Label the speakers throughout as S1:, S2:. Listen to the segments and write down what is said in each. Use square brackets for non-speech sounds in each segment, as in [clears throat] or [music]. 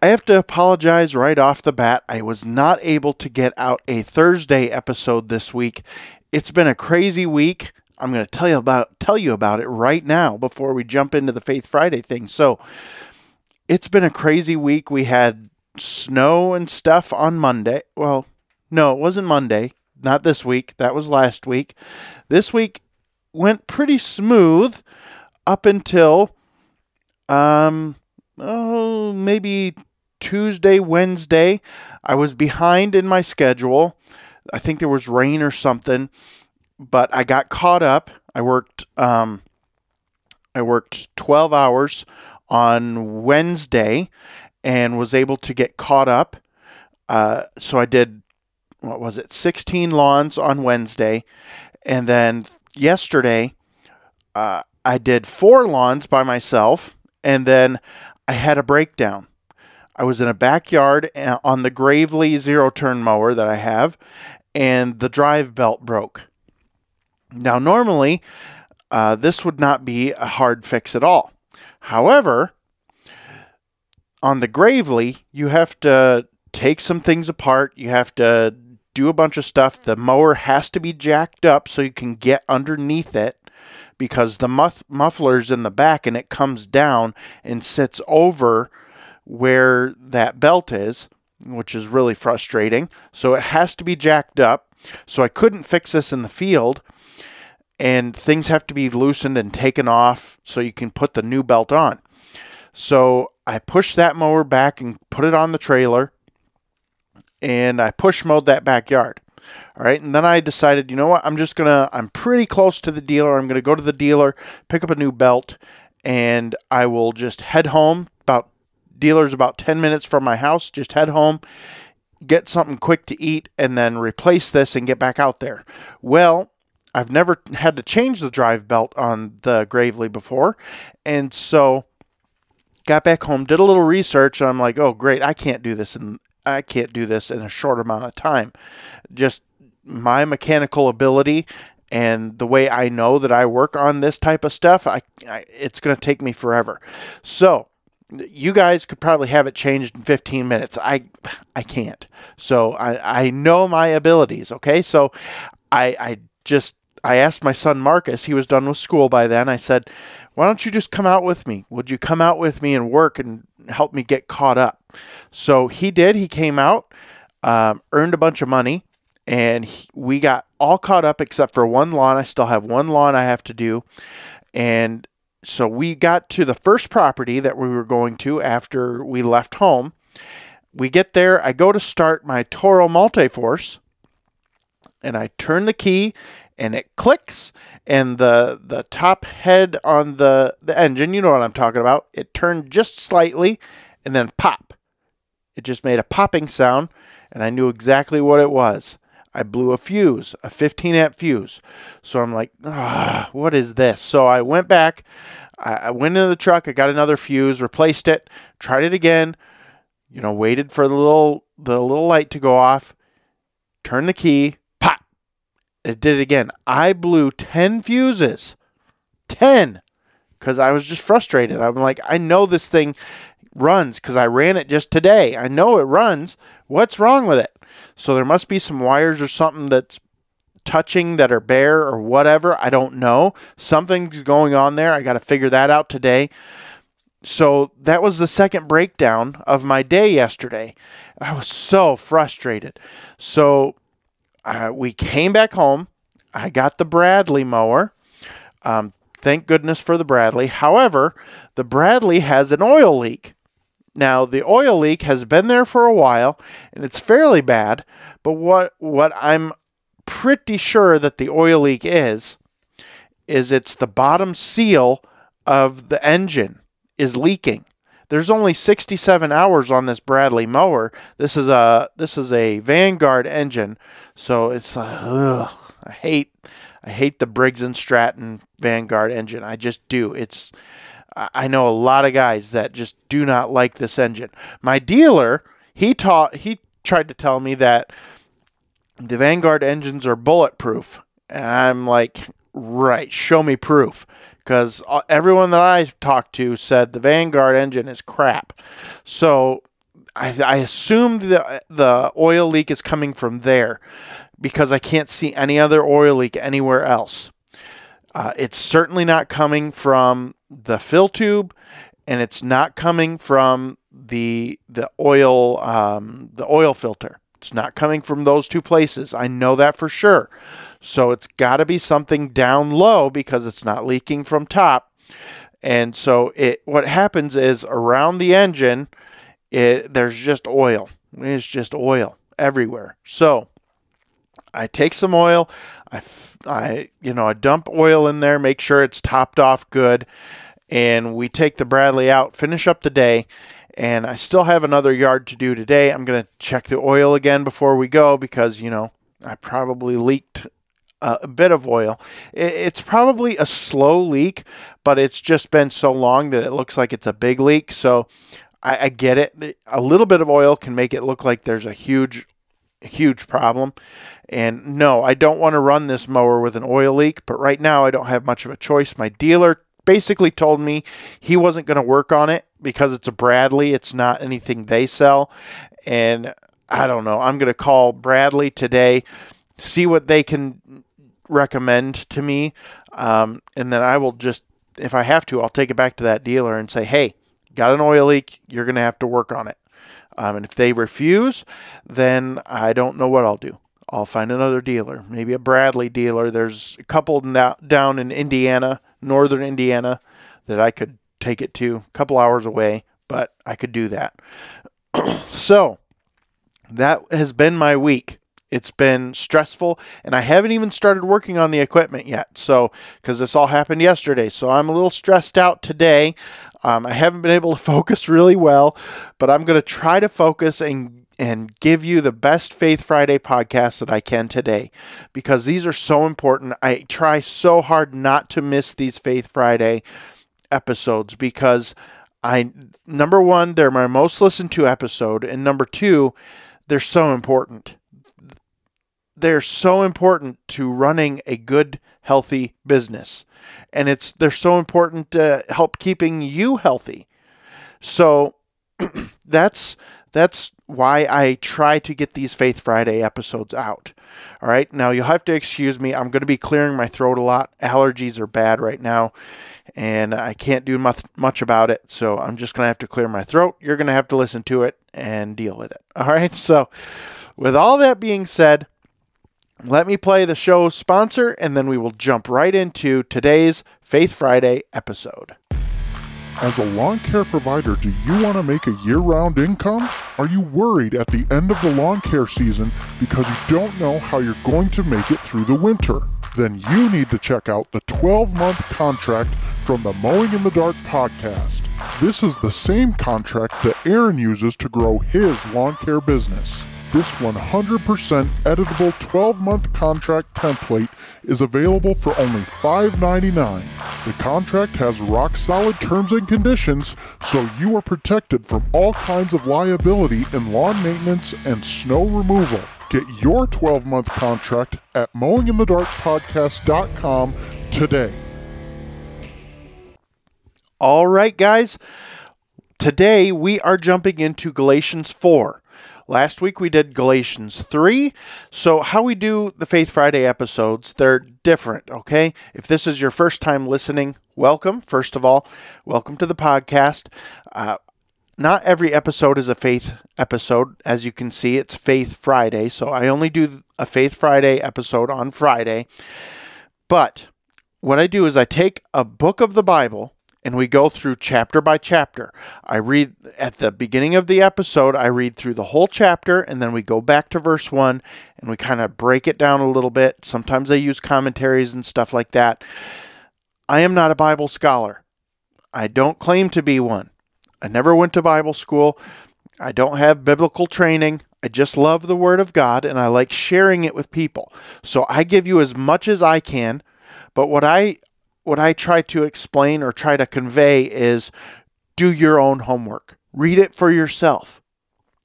S1: I have to apologize right off the bat. I was not able to get out a Thursday episode this week. It's been a crazy week. I'm going to tell you about tell you about it right now before we jump into the Faith Friday thing. So, it's been a crazy week. We had snow and stuff on Monday. Well, no, it wasn't Monday not this week. That was last week. This week went pretty smooth up until um oh maybe Tuesday, Wednesday. I was behind in my schedule. I think there was rain or something, but I got caught up. I worked um I worked 12 hours on Wednesday and was able to get caught up. Uh, so I did what was it, 16 lawns on Wednesday. And then yesterday, uh, I did four lawns by myself. And then I had a breakdown. I was in a backyard uh, on the Gravely zero turn mower that I have, and the drive belt broke. Now, normally, uh, this would not be a hard fix at all. However, on the Gravely, you have to take some things apart. You have to do a bunch of stuff. The mower has to be jacked up so you can get underneath it because the muff- muffler's in the back and it comes down and sits over where that belt is, which is really frustrating. So it has to be jacked up. So I couldn't fix this in the field. And things have to be loosened and taken off so you can put the new belt on. So I pushed that mower back and put it on the trailer and I push mowed that backyard. All right. And then I decided, you know what? I'm just going to, I'm pretty close to the dealer. I'm going to go to the dealer, pick up a new belt, and I will just head home. Dealer's about 10 minutes from my house. Just head home, get something quick to eat, and then replace this and get back out there. Well, I've never had to change the drive belt on the Gravely before. And so got back home, did a little research, and I'm like, oh, great, I can't do this in, I can't do this in a short amount of time. Just my mechanical ability and the way I know that I work on this type of stuff, I, I it's going to take me forever. So, you guys could probably have it changed in 15 minutes. I I can't. So I, I know my abilities, okay? So I I just I asked my son Marcus, he was done with school by then. I said, "Why don't you just come out with me? Would you come out with me and work and help me get caught up. So he did. He came out, um, earned a bunch of money, and he, we got all caught up except for one lawn. I still have one lawn I have to do. And so we got to the first property that we were going to after we left home. We get there. I go to start my Toro Multiforce, and I turn the key, and it clicks and the the top head on the the engine you know what i'm talking about it turned just slightly and then pop it just made a popping sound and i knew exactly what it was i blew a fuse a 15 amp fuse so i'm like what is this so i went back I, I went into the truck i got another fuse replaced it tried it again you know waited for the little the little light to go off turned the key pop. it did it again. I blew 10 fuses. 10. Because I was just frustrated. I'm like, I know this thing runs because I ran it just today. I know it runs. What's wrong with it? So there must be some wires or something that's touching that are bare or whatever. I don't know. Something's going on there. I got to figure that out today. So that was the second breakdown of my day yesterday. I was so frustrated. So uh, we came back home. I got the Bradley mower. Um, thank goodness for the Bradley. However, the Bradley has an oil leak. Now, the oil leak has been there for a while and it's fairly bad, but what what I'm pretty sure that the oil leak is is it's the bottom seal of the engine is leaking. there's only 67 hours on this Bradley mower. This is a this is a Vanguard engine, so it's uh, ugh, I hate I hate the Briggs and Stratton Vanguard engine. I just do. It's I know a lot of guys that just do not like this engine. My dealer, he taught he tried to tell me that the Vanguard engines are bulletproof. And I'm like, right, show me proof. Because uh, everyone that I've talked to said the Vanguard engine is crap. So I, I assumed the, the oil leak is coming from there because I can't see any other oil leak anywhere else. Uh, it's certainly not coming from the fill tube, and it's not coming from the the oil um, the oil filter. It's not coming from those two places. I know that for sure. So it's got to be something down low because it's not leaking from top. And so it what happens is around the engine, it, there's just oil. It's just oil everywhere. So I take some oil, I, I you know I dump oil in there, make sure it's topped off good, and we take the Bradley out, finish up the day, and I still have another yard to do today. I'm going to check the oil again before we go because, you know, I probably leaked a bit of oil. It's probably a slow leak, but it's just been so long that it looks like it's a big leak. So I get it. A little bit of oil can make it look like there's a huge, huge problem. And no, I don't want to run this mower with an oil leak, but right now I don't have much of a choice. My dealer basically told me he wasn't going to work on it because it's a Bradley. It's not anything they sell. And I don't know. I'm going to call Bradley today, see what they can recommend to me. Um, and then I will just, if I have to, I'll take it back to that dealer and say, hey, got an oil leak. You're going to have to work on it. Um, and if they refuse, then I don't know what I'll do. I'll find another dealer, maybe a Bradley dealer. There's a couple down in Indiana, northern Indiana, that I could take it to, a couple hours away, but I could do that. [clears throat] so that has been my week. It's been stressful, and I haven't even started working on the equipment yet. So, because this all happened yesterday, so I'm a little stressed out today. Um, I haven't been able to [laughs] focus really well, but I'm going to try to focus and and give you the best Faith Friday podcast that I can today because these are so important. I try so hard not to miss these Faith Friday episodes because I number 1 they're my most listened to episode and number 2 they're so important. They're so important to running a good healthy business. And it's they're so important to help keeping you healthy. So [clears throat] that's that's why I try to get these Faith Friday episodes out. All right, now you'll have to excuse me. I'm going to be clearing my throat a lot. Allergies are bad right now, and I can't do much, much about it. So I'm just going to have to clear my throat. You're going to have to listen to it and deal with it. All right, so with all that being said, let me play the show's sponsor, and then we will jump right into today's Faith Friday episode.
S2: As a lawn care provider, do you want to make a year round income? Are you worried at the end of the lawn care season because you don't know how you're going to make it through the winter? Then you need to check out the 12 month contract from the Mowing in the Dark podcast. This is the same contract that Aaron uses to grow his lawn care business. This 100% editable 12 month contract template is available for only $5.99. The contract has rock solid terms and conditions, so you are protected from all kinds of liability in lawn maintenance and snow removal. Get your 12 month contract at mowinginthedarkpodcast.com today.
S1: All right, guys. Today we are jumping into Galatians 4. Last week we did Galatians 3. So, how we do the Faith Friday episodes, they're different, okay? If this is your first time listening, welcome. First of all, welcome to the podcast. Uh, not every episode is a faith episode. As you can see, it's Faith Friday. So, I only do a Faith Friday episode on Friday. But what I do is I take a book of the Bible and we go through chapter by chapter. I read at the beginning of the episode, I read through the whole chapter, and then we go back to verse 1 and we kind of break it down a little bit. Sometimes I use commentaries and stuff like that. I am not a Bible scholar. I don't claim to be one. I never went to Bible school. I don't have biblical training. I just love the Word of God and I like sharing it with people. So I give you as much as I can, but what I what I try to explain or try to convey is do your own homework. Read it for yourself.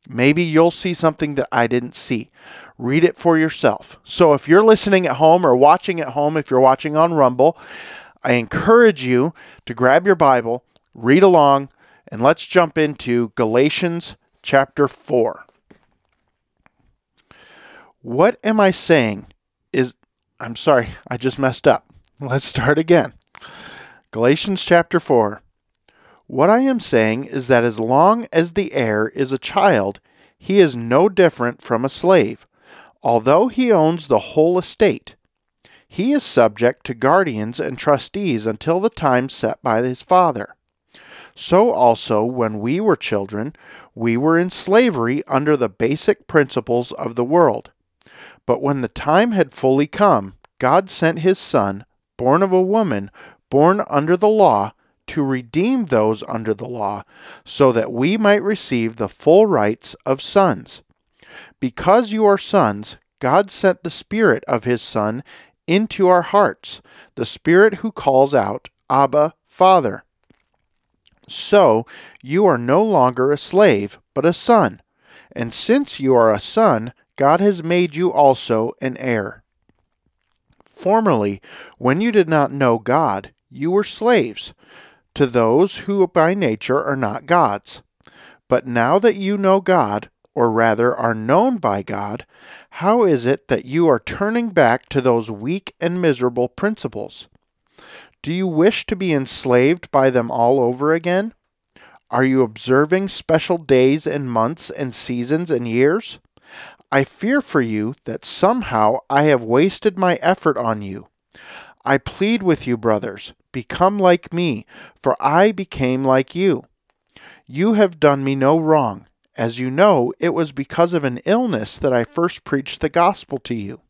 S1: Maybe you'll see something that I didn't see. Read it for yourself. So if you're listening at home or watching at home, if you're watching on Rumble, I encourage you to grab your Bible, read along, and let's jump into Galatians chapter 4. What am I saying is, I'm sorry, I just messed up. Let's start again. Galatians chapter 4. What I am saying is that as long as the heir is a child, he is no different from a slave, although he owns the whole estate. He is subject to guardians and trustees until the time set by his father. So also, when we were children, we were in slavery under the basic principles of the world. But when the time had fully come, God sent his Son, born of a woman, born under the law, to redeem those under the law, so that we might receive the full rights of sons. Because you are sons, God sent the Spirit of His Son into our hearts, the Spirit who calls out, Abba, Father. So you are no longer a slave, but a son. And since you are a son, God has made you also an heir. Formerly, when you did not know God, you were slaves to those who by nature are not gods. But now that you know God, or rather are known by God, how is it that you are turning back to those weak and miserable principles? Do you wish to be enslaved by them all over again? Are you observing special days and months and seasons and years? I fear for you that somehow I have wasted my effort on you. I plead with you, brothers, become like me, for I became like you. You have done me no wrong. As you know, it was because of an illness that I first preached the gospel to you.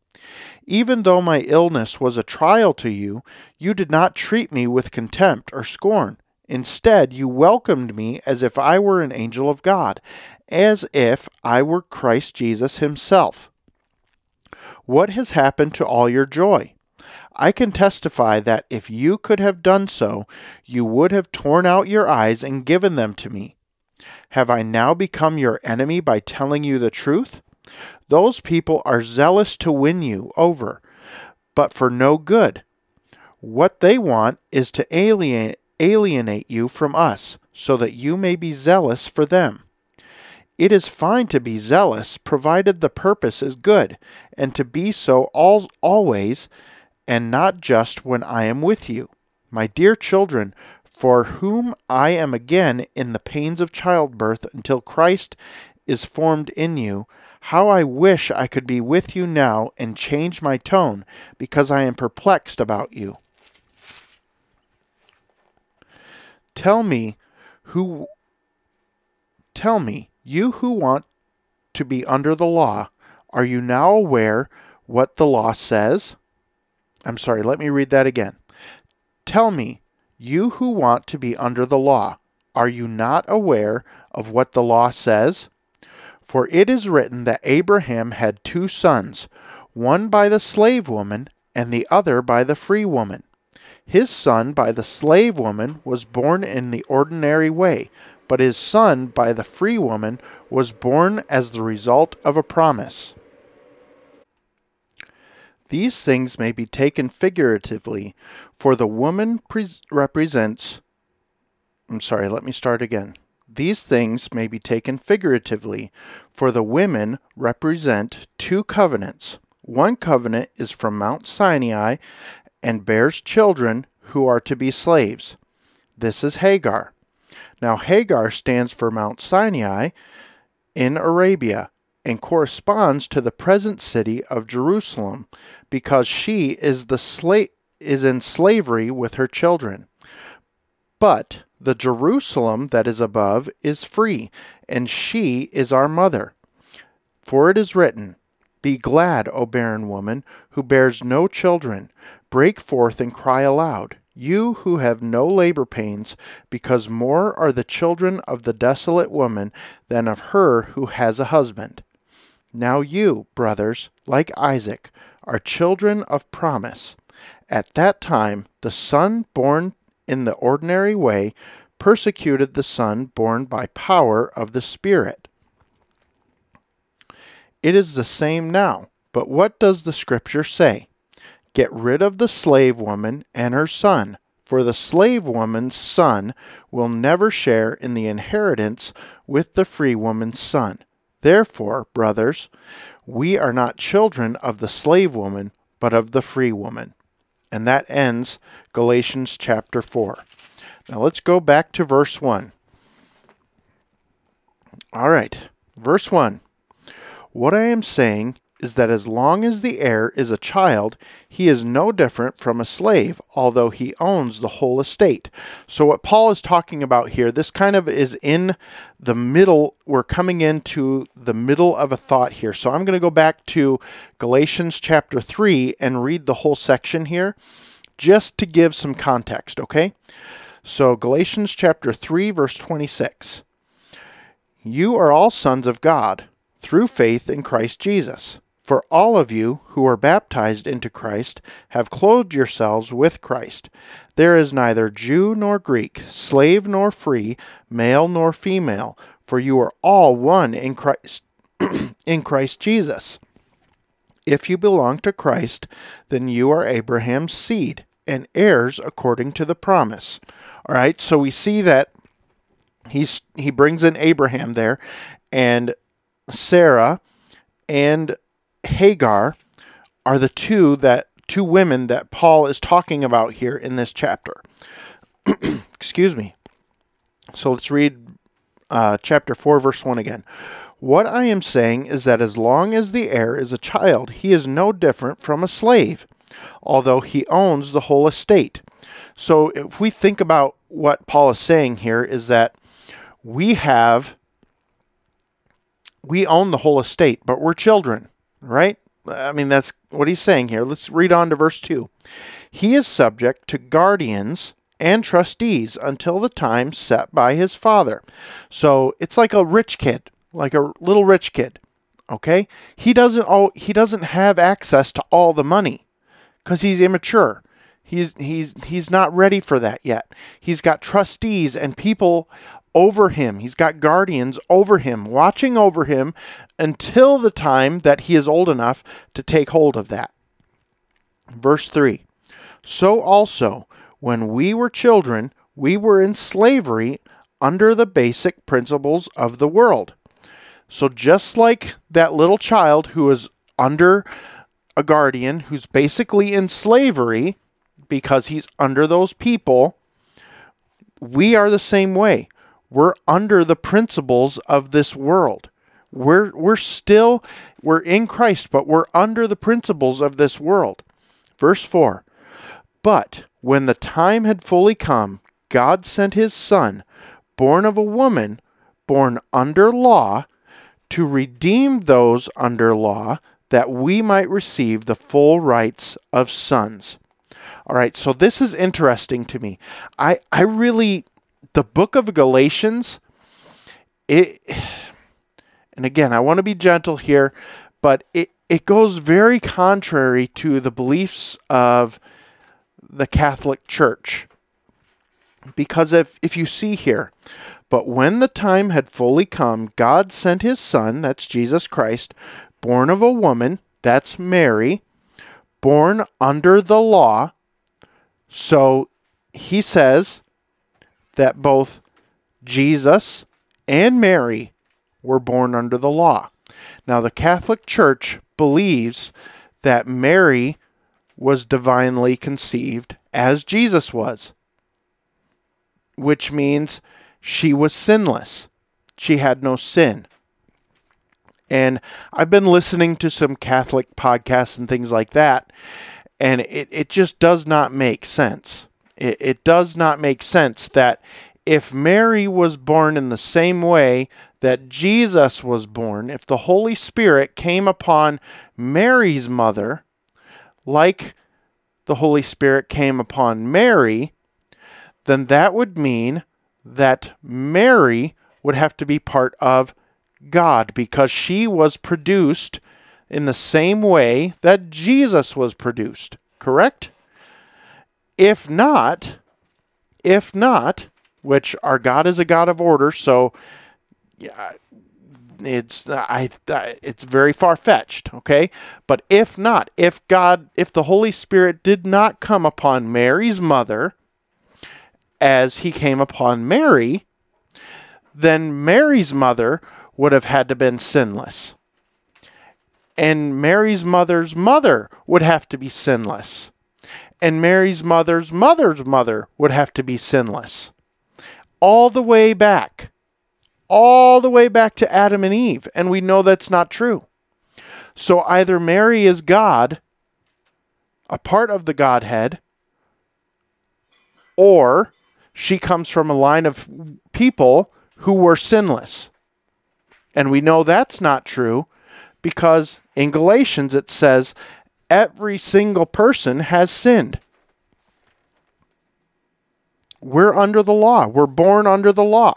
S1: Even though my illness was a trial to you, you did not treat me with contempt or scorn. Instead, you welcomed me as if I were an angel of God, as if I were Christ Jesus himself. What has happened to all your joy? I can testify that if you could have done so, you would have torn out your eyes and given them to me. Have I now become your enemy by telling you the truth? Those people are zealous to win you over, but for no good. What they want is to alienate, you from us, so that you may be zealous for them. It is fine to be zealous, provided the purpose is good, and to be so all, always and not just when I am with you. My dear children, for whom I am again in the pains of childbirth until Christ is formed in you, how I wish I could be with you now and change my tone, because I am perplexed about you. Tell me who tell me, you who want to be under the law, are you now aware what the law says? I'm sorry, let me read that again. Tell me, you who want to be under the law, are you not aware of what the law says? For it is written that Abraham had two sons, one by the slave woman and the other by the free woman. His son by the slave woman was born in the ordinary way, but his son by the free woman was born as the result of a promise. These things may be taken figuratively, for the woman pre- represents. I'm sorry, let me start again. These things may be taken figuratively, for the women represent two covenants. One covenant is from Mount Sinai and bears children who are to be slaves. This is Hagar. Now, Hagar stands for Mount Sinai in Arabia and corresponds to the present city of Jerusalem, because she is the is in slavery with her children. But the Jerusalem that is above is free, and she is our mother. For it is written, Be glad, O barren woman, who bears no children. Break forth and cry aloud, you who have no labor pains, because more are the children of the desolate woman than of her who has a husband. Now you, brothers, like Isaac, are children of promise. At that time, the son born in the ordinary way persecuted the son born by power of the Spirit. It is the same now, but what does the Scripture say? Get rid of the slave woman and her son, for the slave woman's son will never share in the inheritance with the free woman's son. Therefore, brothers, we are not children of the slave woman, but of the free woman. And that ends Galatians chapter 4. Now let's go back to verse 1. All right, verse 1. What I am saying is that as long as the heir is a child, he is no different from a slave, although he owns the whole estate. So, what Paul is talking about here, this kind of is in the middle. We're coming into the middle of a thought here. So, I'm going to go back to Galatians chapter 3 and read the whole section here just to give some context, okay? So, Galatians chapter 3, verse 26. You are all sons of God through faith in Christ Jesus. For all of you who are baptized into Christ have clothed yourselves with Christ. There is neither Jew nor Greek, slave nor free, male nor female, for you are all one in Christ [clears throat] in Christ Jesus. If you belong to Christ, then you are Abraham's seed and heirs according to the promise. All right, so we see that he's he brings in Abraham there and Sarah and Hagar are the two that two women that Paul is talking about here in this chapter. [clears throat] Excuse me. So let's read uh, chapter 4, verse 1 again. What I am saying is that as long as the heir is a child, he is no different from a slave, although he owns the whole estate. So if we think about what Paul is saying here, is that we have, we own the whole estate, but we're children right? I mean, that's what he's saying here. Let's read on to verse 2. He is subject to guardians and trustees until the time set by his father. So it's like a rich kid, like a little rich kid. Okay? He doesn't oh, he doesn't have access to all the money cuz he's immature. He's he's he's not ready for that yet. He's got trustees and people over him. He's got guardians over him, watching over him until the time that he is old enough to take hold of that. Verse 3 So also, when we were children, we were in slavery under the basic principles of the world. So, just like that little child who is under a guardian who's basically in slavery because he's under those people, we are the same way we're under the principles of this world. We're we're still we're in Christ, but we're under the principles of this world. Verse 4. But when the time had fully come, God sent his son, born of a woman, born under law, to redeem those under law, that we might receive the full rights of sons. All right, so this is interesting to me. I, I really the book of Galatians, it, and again, I want to be gentle here, but it, it goes very contrary to the beliefs of the Catholic Church. Because if, if you see here, but when the time had fully come, God sent his Son, that's Jesus Christ, born of a woman, that's Mary, born under the law. So he says, that both Jesus and Mary were born under the law. Now, the Catholic Church believes that Mary was divinely conceived as Jesus was, which means she was sinless. She had no sin. And I've been listening to some Catholic podcasts and things like that, and it, it just does not make sense. It, it does not make sense that if Mary was born in the same way that Jesus was born, if the Holy Spirit came upon Mary's mother, like the Holy Spirit came upon Mary, then that would mean that Mary would have to be part of God because she was produced in the same way that Jesus was produced, correct? If not, if not, which our God is a God of order, so yeah, it's I, it's very far fetched, okay? But if not, if God, if the Holy Spirit did not come upon Mary's mother as he came upon Mary, then Mary's mother would have had to been sinless. And Mary's mother's mother would have to be sinless. And Mary's mother's mother's mother would have to be sinless. All the way back. All the way back to Adam and Eve. And we know that's not true. So either Mary is God, a part of the Godhead, or she comes from a line of people who were sinless. And we know that's not true because in Galatians it says every single person has sinned. We're under the law. We're born under the law.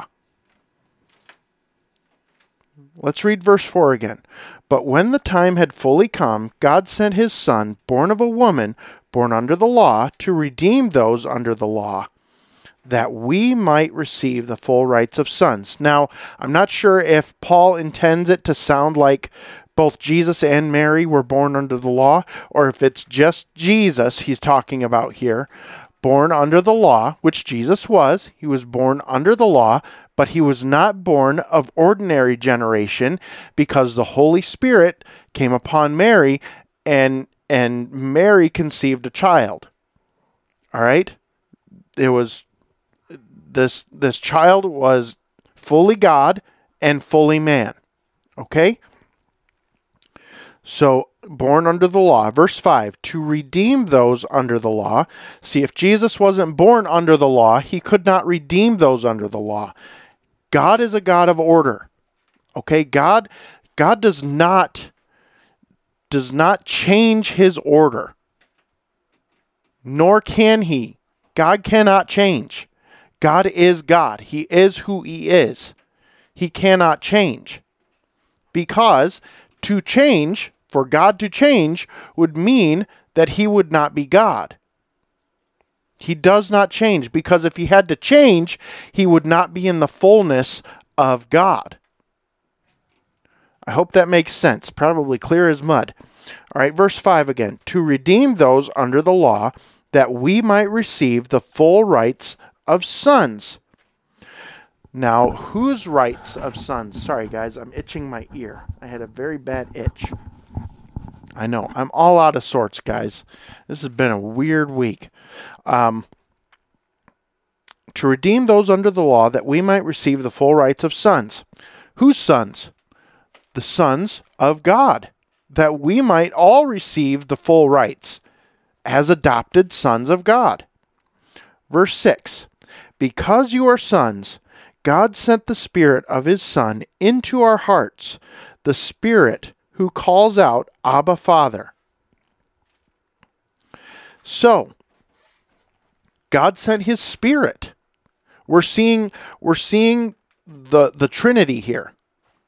S1: Let's read verse 4 again. But when the time had fully come, God sent his Son, born of a woman, born under the law, to redeem those under the law that we might receive the full rights of sons. Now, I'm not sure if Paul intends it to sound like both Jesus and Mary were born under the law, or if it's just Jesus he's talking about here, born under the law, which Jesus was. He was born under the law, but he was not born of ordinary generation because the Holy Spirit came upon Mary and and Mary conceived a child. All right? It was this this child was fully God and fully man. Okay? So, born under the law. Verse 5 to redeem those under the law. See, if Jesus wasn't born under the law, he could not redeem those under the law. God is a God of order. Okay? God God does not does not change his order. Nor can he. God cannot change. God is God. He is who He is. He cannot change. Because to change, for God to change, would mean that He would not be God. He does not change because if He had to change, He would not be in the fullness of God. I hope that makes sense. Probably clear as mud. All right, verse 5 again. To redeem those under the law, that we might receive the full rights of sons. Now, whose rights of sons? Sorry, guys, I'm itching my ear. I had a very bad itch. I know. I'm all out of sorts, guys. This has been a weird week. Um, to redeem those under the law that we might receive the full rights of sons. Whose sons? The sons of God, that we might all receive the full rights as adopted sons of God. Verse 6 because you are sons, God sent the Spirit of His Son into our hearts, the Spirit who calls out, Abba, Father. So, God sent His Spirit. We're seeing, we're seeing the, the Trinity here.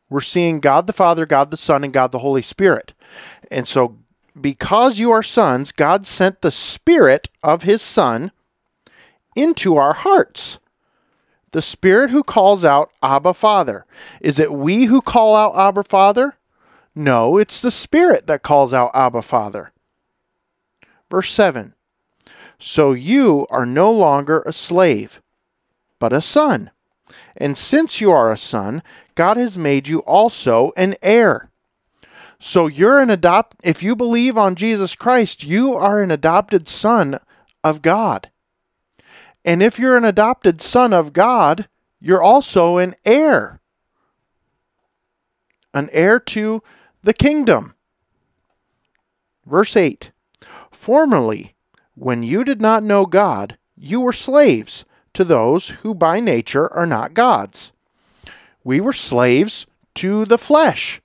S1: We're seeing God the Father, God the Son, and God the Holy Spirit. And so, because you are sons, God sent the Spirit of His Son into our hearts. The Spirit who calls out, Abba, Father. Is it we who call out, Abba, Father? No, it's the Spirit that calls out, Abba, Father. Verse 7 So you are no longer a slave, but a son. And since you are a son, God has made you also an heir. So you're an adopt if you believe on Jesus Christ, you are an adopted son of God. And if you're an adopted son of God, you're also an heir. An heir to the kingdom. Verse 8 Formerly, when you did not know God, you were slaves to those who by nature are not gods. We were slaves to the flesh.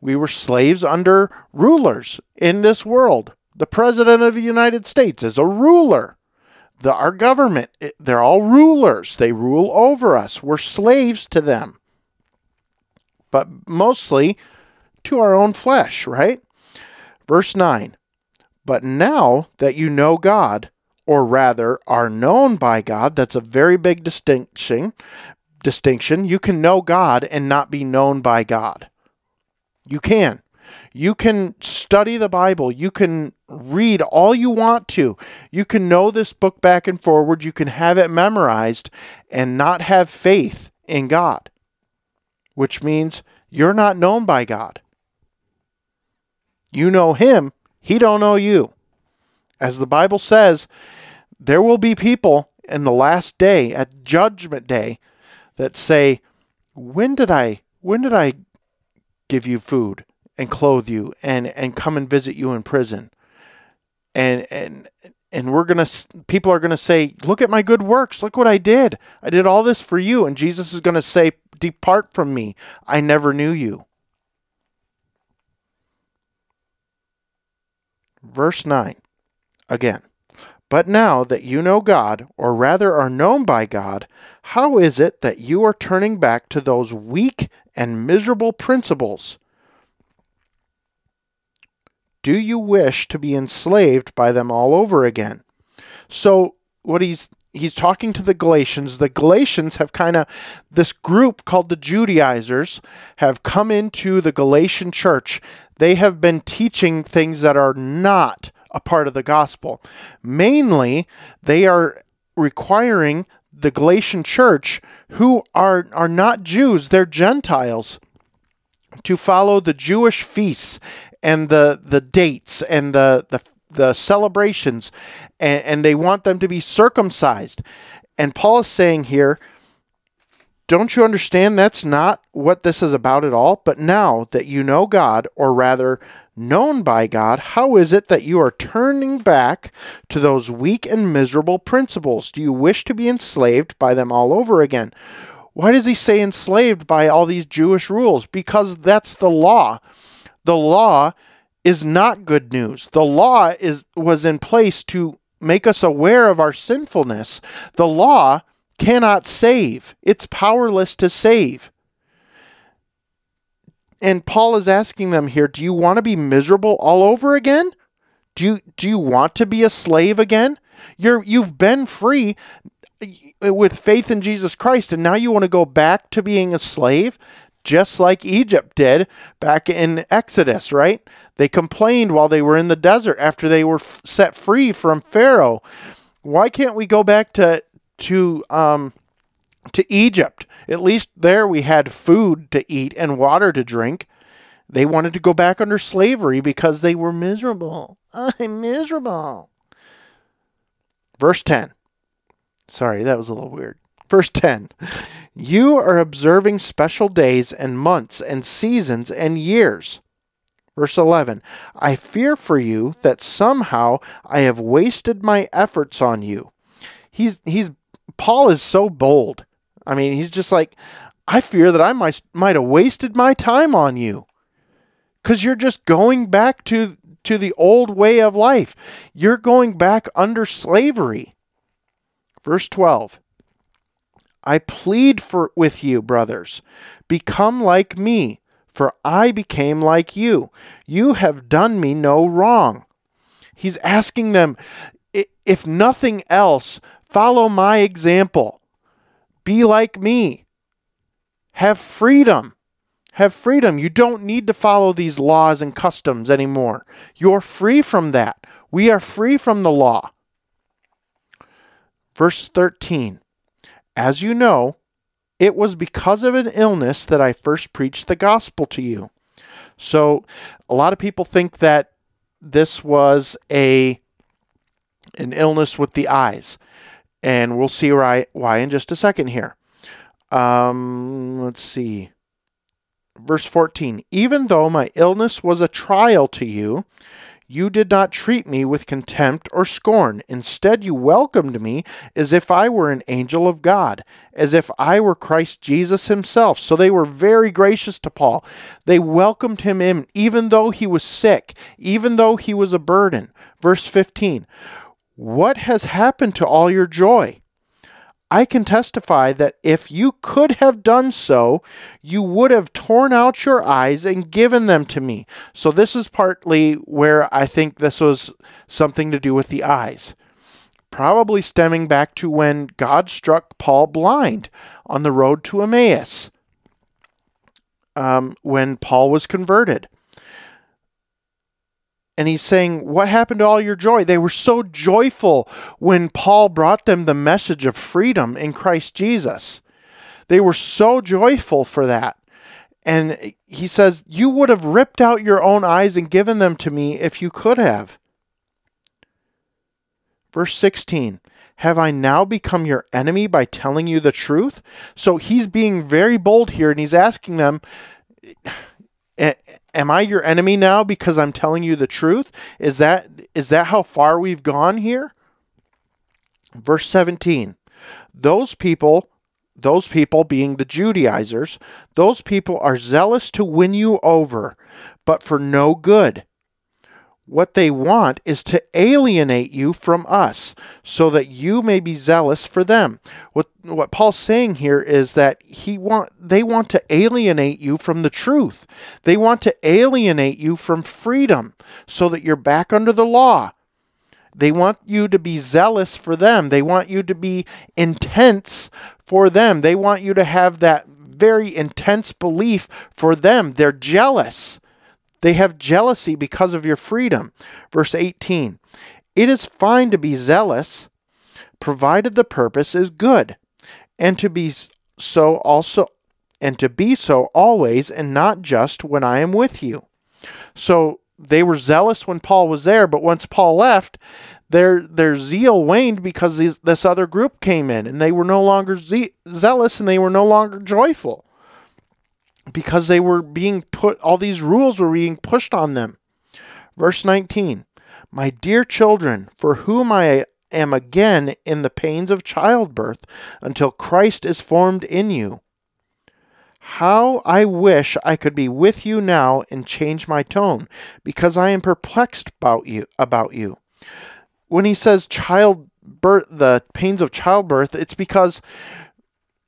S1: We were slaves under rulers in this world, The President of the United States is a ruler. The, our government, they're all rulers. They rule over us. We're slaves to them. But mostly to our own flesh, right? Verse 9 But now that you know God, or rather are known by God, that's a very big distinction. Distinction. You can know God and not be known by God. You can. You can study the Bible. You can read all you want to. You can know this book back and forward. You can have it memorized and not have faith in God, which means you're not known by God. You know him, he don't know you. As the Bible says, there will be people in the last day at judgment day that say, "When did I when did I give you food and clothe you and and come and visit you in prison?" And and and we're going to people are going to say, "Look at my good works. Look what I did. I did all this for you." And Jesus is going to say, "Depart from me. I never knew you." Verse 9. Again. But now that you know God, or rather are known by God, how is it that you are turning back to those weak and miserable principles? Do you wish to be enslaved by them all over again? So, what he's he's talking to the Galatians. The Galatians have kind of this group called the Judaizers have come into the Galatian church. They have been teaching things that are not a part of the gospel. Mainly, they are requiring the Galatian church, who are, are not Jews, they're Gentiles, to follow the Jewish feasts and the, the dates and the, the, the celebrations, and, and they want them to be circumcised. And Paul is saying here, don't you understand that's not what this is about at all? But now that you know God, or rather known by God, how is it that you are turning back to those weak and miserable principles? Do you wish to be enslaved by them all over again? Why does he say enslaved by all these Jewish rules? Because that's the law. The law is not good news. The law is was in place to make us aware of our sinfulness. The law cannot save. It's powerless to save. And Paul is asking them here, do you want to be miserable all over again? Do you do you want to be a slave again? You're you've been free with faith in Jesus Christ and now you want to go back to being a slave? Just like Egypt did back in Exodus, right? They complained while they were in the desert after they were f- set free from Pharaoh. Why can't we go back to to um, to Egypt. At least there we had food to eat and water to drink. They wanted to go back under slavery because they were miserable. [laughs] I'm miserable. Verse 10. Sorry, that was a little weird. Verse 10. You are observing special days and months and seasons and years. Verse 11. I fear for you that somehow I have wasted my efforts on you. He's he's Paul is so bold. I mean, he's just like, I fear that I might might have wasted my time on you. Cuz you're just going back to to the old way of life. You're going back under slavery. Verse 12. I plead for with you, brothers, become like me, for I became like you. You have done me no wrong. He's asking them, if nothing else, follow my example. Be like me. Have freedom. Have freedom. You don't need to follow these laws and customs anymore. You're free from that. We are free from the law. Verse 13 As you know, it was because of an illness that I first preached the gospel to you. So, a lot of people think that this was a an illness with the eyes and we'll see why, why in just a second here. Um, let's see. Verse 14 Even though my illness was a trial to you, You did not treat me with contempt or scorn. Instead, you welcomed me as if I were an angel of God, as if I were Christ Jesus himself. So they were very gracious to Paul. They welcomed him in, even though he was sick, even though he was a burden. Verse 15 What has happened to all your joy? I can testify that if you could have done so, you would have torn out your eyes and given them to me. So, this is partly where I think this was something to do with the eyes. Probably stemming back to when God struck Paul blind on the road to Emmaus um, when Paul was converted and he's saying, What happened to all your joy? They were so joyful when Paul brought them the message of freedom in Christ Jesus. They were so joyful for that. And he says, You would have ripped out your own eyes and given them to me if you could have. Verse 16 Have I now become your enemy by telling you the truth? So he's being very bold here and he's asking them, am I your enemy now because I'm telling you the truth? Is that is that how far we've gone here? Verse 17. Those people, those people being the Judaizers, those people are zealous to win you over, but for no good. What they want is to alienate you from us so that you may be zealous for them. What what Paul's saying here is that he want they want to alienate you from the truth. They want to alienate you from freedom so that you're back under the law. They want you to be zealous for them. They want you to be intense for them. They want you to have that very intense belief for them. They're jealous. They have jealousy because of your freedom. Verse 18 It is fine to be zealous, provided the purpose is good, and to be so also and to be so always and not just when I am with you. So they were zealous when Paul was there, but once Paul left, their their zeal waned because these, this other group came in and they were no longer ze- zealous and they were no longer joyful because they were being put, all these rules were being pushed on them. Verse 19 My dear children, for whom I am again in the pains of childbirth until Christ is formed in you. How I wish I could be with you now and change my tone, because I am perplexed about you about you. When he says childbirth the pains of childbirth, it's because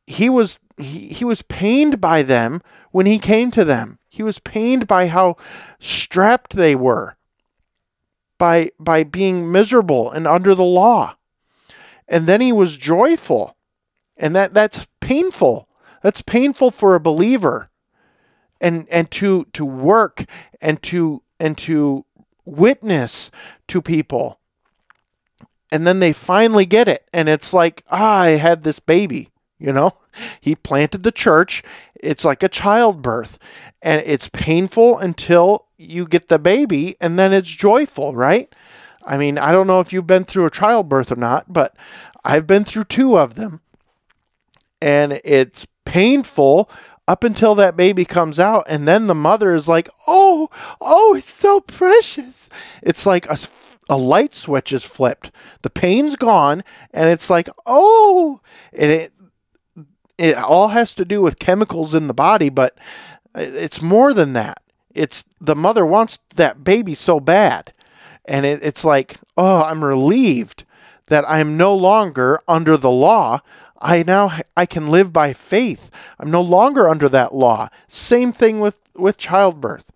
S1: he was he, he was pained by them when he came to them. He was pained by how strapped they were by by being miserable and under the law. And then he was joyful. And that that's painful. That's painful for a believer. And and to to work and to and to witness to people. And then they finally get it and it's like, ah, I had this baby, you know? He planted the church. It's like a childbirth, and it's painful until you get the baby, and then it's joyful, right? I mean, I don't know if you've been through a childbirth or not, but I've been through two of them, and it's painful up until that baby comes out, and then the mother is like, "Oh, oh, it's so precious." It's like a a light switch is flipped. The pain's gone, and it's like, oh, and it it all has to do with chemicals in the body, but it's more than that. It's the mother wants that baby so bad. And it, it's like, oh, I'm relieved that I'm no longer under the law. I now I can live by faith. I'm no longer under that law. Same thing with with childbirth.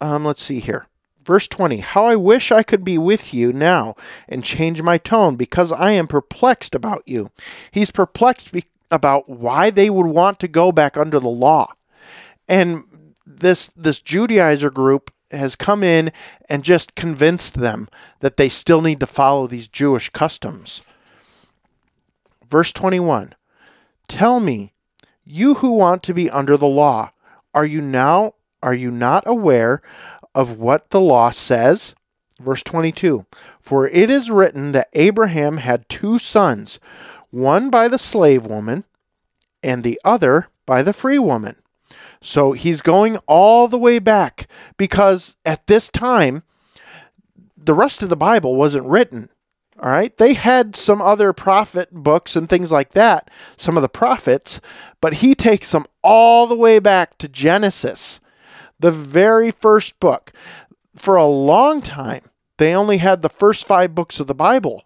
S1: Um, let's see here. Verse 20 How I wish I could be with you now and change my tone because I am perplexed about you. He's perplexed be- about why they would want to go back under the law. And this this Judaizer group has come in and just convinced them that they still need to follow these Jewish customs. Verse 21 Tell me, you who want to be under the law, are you now are you not aware of what the law says. Verse 22 For it is written that Abraham had two sons, one by the slave woman, and the other by the free woman. So he's going all the way back because at this time, the rest of the Bible wasn't written. All right. They had some other prophet books and things like that, some of the prophets, but he takes them all the way back to Genesis, the very first book. For a long time, they only had the first five books of the Bible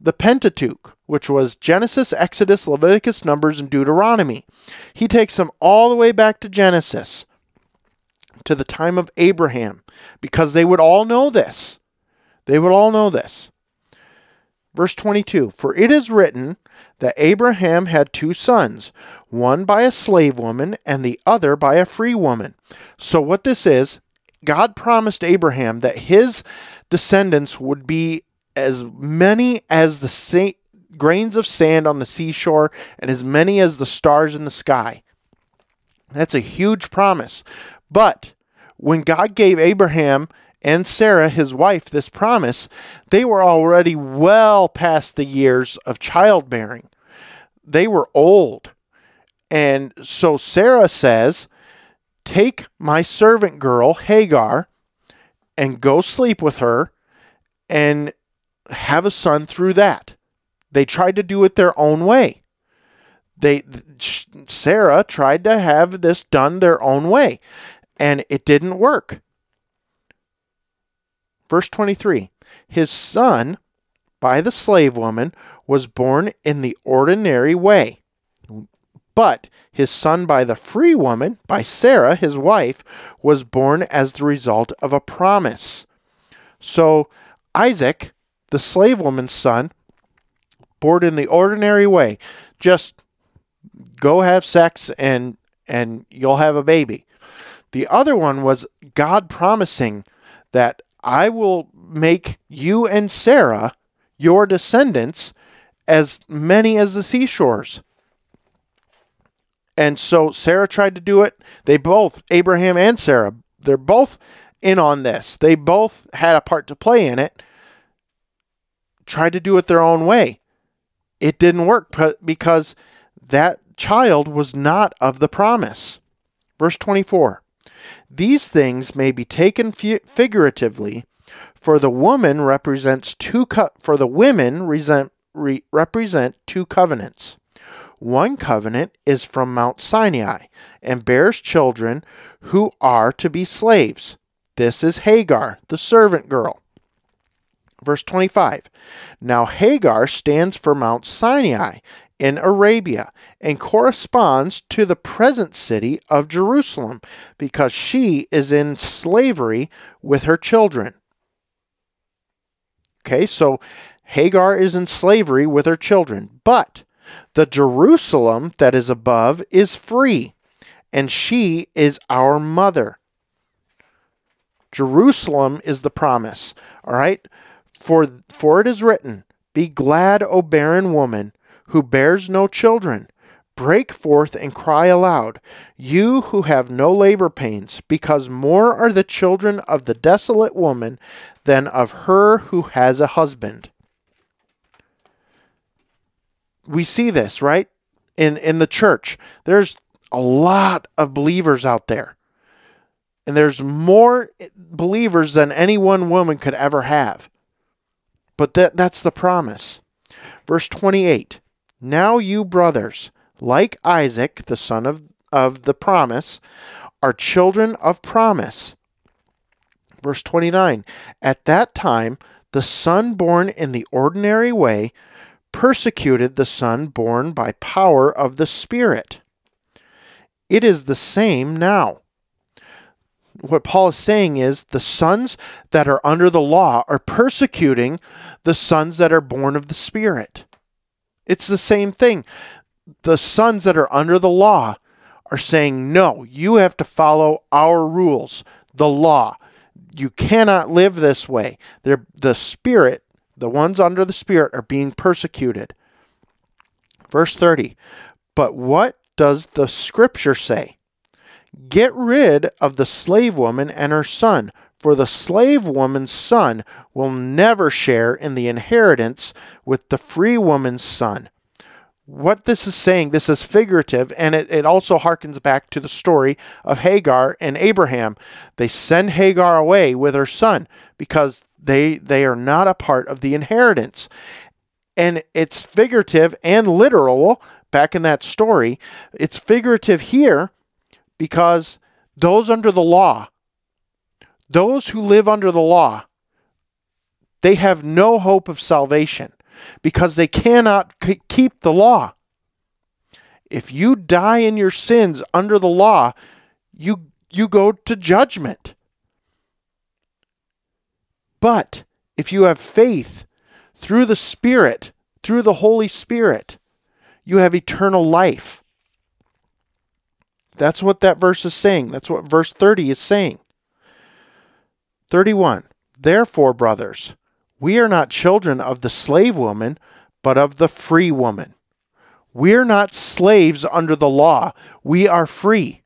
S1: the Pentateuch, which was Genesis, Exodus, Leviticus, Numbers, and Deuteronomy. He takes them all the way back to Genesis, to the time of Abraham, because they would all know this. They would all know this. Verse 22 For it is written that Abraham had two sons, one by a slave woman and the other by a free woman. So, what this is, God promised Abraham that his descendants would be as many as the sa- grains of sand on the seashore and as many as the stars in the sky. That's a huge promise. But when God gave Abraham and Sarah, his wife, this promise, they were already well past the years of childbearing. They were old. And so Sarah says, Take my servant girl, Hagar, and go sleep with her and have a son through that. They tried to do it their own way. They Sarah tried to have this done their own way and it didn't work. Verse 23 His son, by the slave woman, was born in the ordinary way. But his son by the free woman, by Sarah, his wife, was born as the result of a promise. So Isaac, the slave woman's son, born in the ordinary way, just go have sex and and you'll have a baby. The other one was God promising that I will make you and Sarah your descendants as many as the seashores. And so Sarah tried to do it. They both, Abraham and Sarah, they're both in on this. They both had a part to play in it. Tried to do it their own way. It didn't work because that child was not of the promise. Verse 24 these things may be taken figuratively, for the woman represents two co- for the women resent, re- represent two covenants. One covenant is from Mount Sinai and bears children who are to be slaves. This is Hagar, the servant girl. Verse 25. Now Hagar stands for Mount Sinai in Arabia and corresponds to the present city of Jerusalem because she is in slavery with her children. Okay, so Hagar is in slavery with her children, but the Jerusalem that is above is free, and she is our mother. Jerusalem is the promise, all right? For, for it is written, Be glad, O barren woman who bears no children. Break forth and cry aloud, you who have no labor pains, because more are the children of the desolate woman than of her who has a husband. We see this, right? In in the church. There's a lot of believers out there. And there's more believers than any one woman could ever have. But that, that's the promise. Verse 28 now you brothers, like Isaac, the son of, of the promise, are children of promise. Verse 29 At that time, the son born in the ordinary way persecuted the son born by power of the Spirit. It is the same now. What Paul is saying is the sons that are under the law are persecuting the sons that are born of the Spirit. It's the same thing. The sons that are under the law are saying, no, you have to follow our rules, the law. You cannot live this way. They're, the spirit, the ones under the spirit, are being persecuted. Verse 30 But what does the scripture say? Get rid of the slave woman and her son, for the slave woman's son will never share in the inheritance with the free woman's son. what this is saying, this is figurative, and it, it also harkens back to the story of Hagar and Abraham. They send Hagar away with her son because they they are not a part of the inheritance. And it's figurative and literal back in that story. It's figurative here because those under the law, those who live under the law, they have no hope of salvation because they cannot c- keep the law. If you die in your sins under the law, you you go to judgment. But if you have faith through the Spirit, through the Holy Spirit, you have eternal life. That's what that verse is saying. That's what verse 30 is saying. 31. Therefore, brothers, we are not children of the slave woman, but of the free woman. We're not slaves under the law. We are free.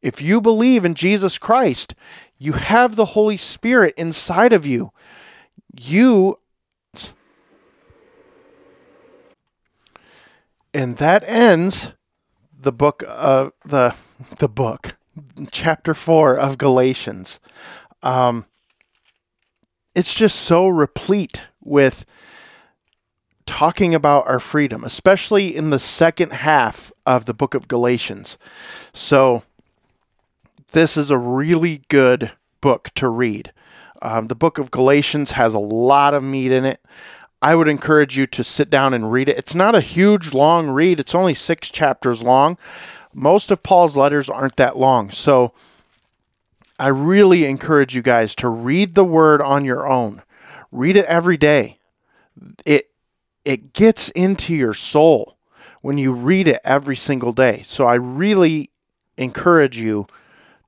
S1: If you believe in Jesus Christ, you have the Holy Spirit inside of you. You. And that ends the book of the the book chapter 4 of Galatians. Um, it's just so replete with talking about our freedom, especially in the second half of the book of Galatians. So, this is a really good book to read. Um, the book of Galatians has a lot of meat in it. I would encourage you to sit down and read it. It's not a huge, long read, it's only six chapters long. Most of Paul's letters aren't that long. So, I really encourage you guys to read the word on your own. Read it every day. It it gets into your soul when you read it every single day. So I really encourage you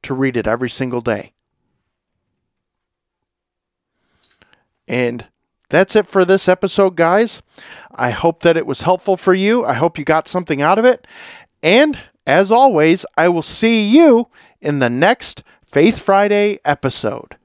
S1: to read it every single day. And that's it for this episode, guys. I hope that it was helpful for you. I hope you got something out of it. And as always, I will see you in the next Faith Friday episode.